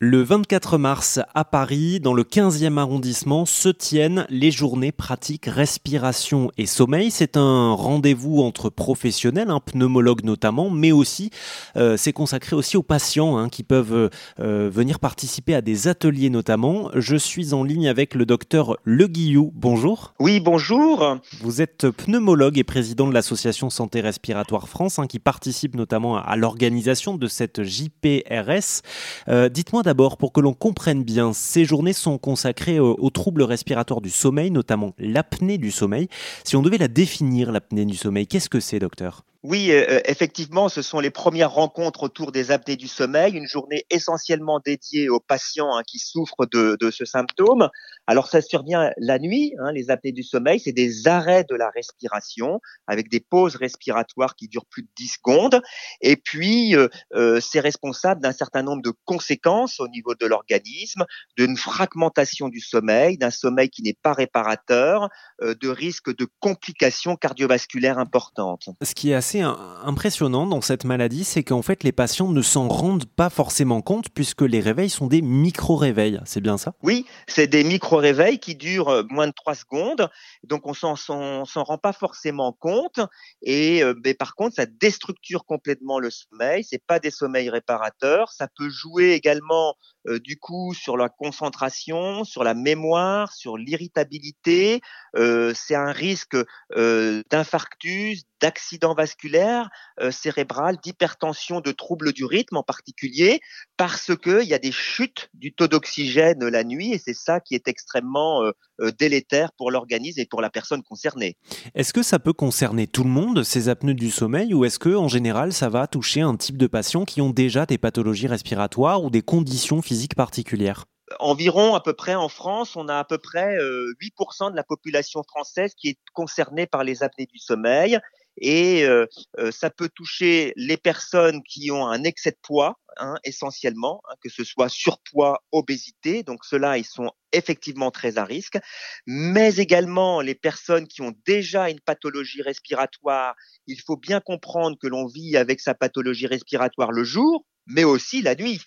Le 24 mars à Paris, dans le 15e arrondissement, se tiennent les journées pratiques respiration et sommeil. C'est un rendez-vous entre professionnels, un pneumologue notamment, mais aussi euh, c'est consacré aussi aux patients hein, qui peuvent euh, venir participer à des ateliers notamment. Je suis en ligne avec le docteur Le Guillou. Bonjour. Oui, bonjour. Vous êtes pneumologue et président de l'association Santé Respiratoire France, hein, qui participe notamment à l'organisation de cette JPRS. Euh, dites-moi d'abord, pour que l'on comprenne bien, ces journées sont consacrées aux, troubles respiratoires du sommeil, notamment l'apnée du sommeil. Si on devait la définir, l'apnée du sommeil, qu'est-ce que c'est, docteur? Oui, euh, euh, effectivement, ce sont les premières rencontres autour des apnées du sommeil, une journée essentiellement dédiée aux patients hein, qui souffrent de, ce symptôme. Alors ça survient la nuit, hein, les apnées du sommeil, c'est des arrêts de la respiration avec des pauses respiratoires qui durent plus de 10 secondes. Et puis, euh, c'est responsable d'un certain nombre de conséquences au niveau de l'organisme, d'une fragmentation du sommeil, d'un sommeil qui n'est pas réparateur, de risques de complications cardiovasculaires importantes. Ce qui est assez impressionnant dans cette maladie, c'est qu'en fait les patients ne s'en rendent pas forcément compte puisque les réveils sont des micro-réveils. C'est bien ça? Oui, c'est des micro-réveils qui durent euh, moins de 3 secondes. Donc on s'en, s'en rend pas forcément compte. Et euh, par contre, ça déstructure complètement le sommeil. C'est pas des sommeils réparateurs. Ça peut jouer également euh, du coup sur la concentration, sur la mémoire, sur l'irritabilité. c'est un risque d'infarctus, d'accident vasculaire euh, cérébral, d'hypertension, de troubles du rythme en particulier, parce qu'il y a des chutes du taux d'oxygène la nuit et c'est ça qui est extrêmement euh, euh, délétère pour l'organisme et pour la personne concernée. Est-ce que ça peut concerner tout le monde, ces apnées du sommeil, ou est-ce que en général ça va toucher un type de patients qui ont déjà des pathologies respiratoires ou des conditions physiques particulières? Environ à peu près en France, on a à peu près 8% de la population française qui est concernée par les apnées du sommeil et euh, euh, ça peut toucher les personnes qui ont un excès de poids, hein, essentiellement, hein, que ce soit surpoids, obésité, donc ceux-là, ils sont effectivement très à risque, mais également les personnes qui ont déjà une pathologie respiratoire. Il faut bien comprendre que l'on vit avec sa pathologie respiratoire le jour, mais aussi la nuit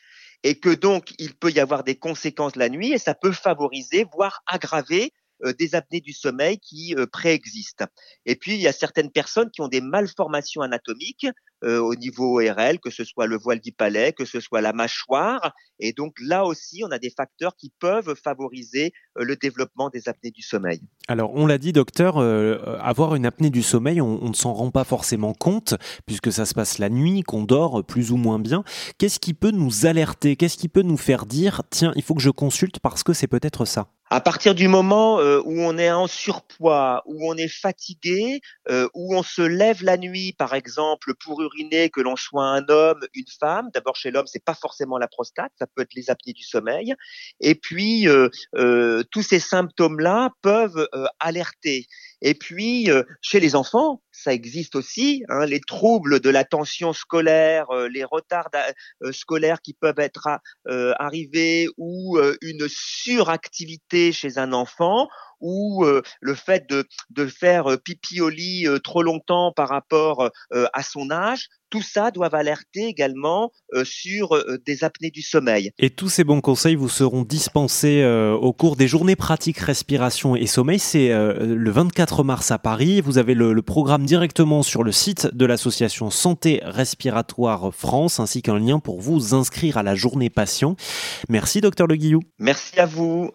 et que donc il peut y avoir des conséquences la nuit et ça peut favoriser, voire aggraver des apnées du sommeil qui euh, préexistent. Et puis, il y a certaines personnes qui ont des malformations anatomiques euh, au niveau ORL, que ce soit le voile du palais, que ce soit la mâchoire. Et donc là aussi, on a des facteurs qui peuvent favoriser le développement des apnées du sommeil. Alors, on l'a dit, docteur, avoir une apnée du sommeil, on ne s'en rend pas forcément compte, puisque ça se passe la nuit, qu'on dort plus ou moins bien. Qu'est-ce qui peut nous alerter? Qu'est-ce qui peut nous faire dire, tiens, il faut que je consulte parce que c'est peut-être ça? À partir du moment euh, où on est en surpoids, où on est fatigué, euh, où on se lève la nuit, par exemple, pour uriner, que l'on soit un homme, une femme. D'abord chez l'homme, c'est pas forcément la prostate, ça peut être les apnées du sommeil. Et puis euh, tous ces symptômes-là peuvent alerter. Et puis chez les enfants, ça existe aussi, hein, les troubles de l'attention scolaire, les retards scolaires qui peuvent être arrivés ou une suractivité chez un enfant ou euh, le fait de, de faire euh, pipi au lit euh, trop longtemps par rapport à son âge, tout ça doit alerter également sur des apnées du sommeil. Et tous ces bons conseils vous seront dispensés au cours des journées pratiques respiration et sommeil. C'est le 24 mars à Paris. Vous avez le, le, programme directement sur le site de l'association Santé Respiratoire France, ainsi qu'un lien pour vous inscrire à la journée patient. Merci, docteur Le Guillou. Merci à vous.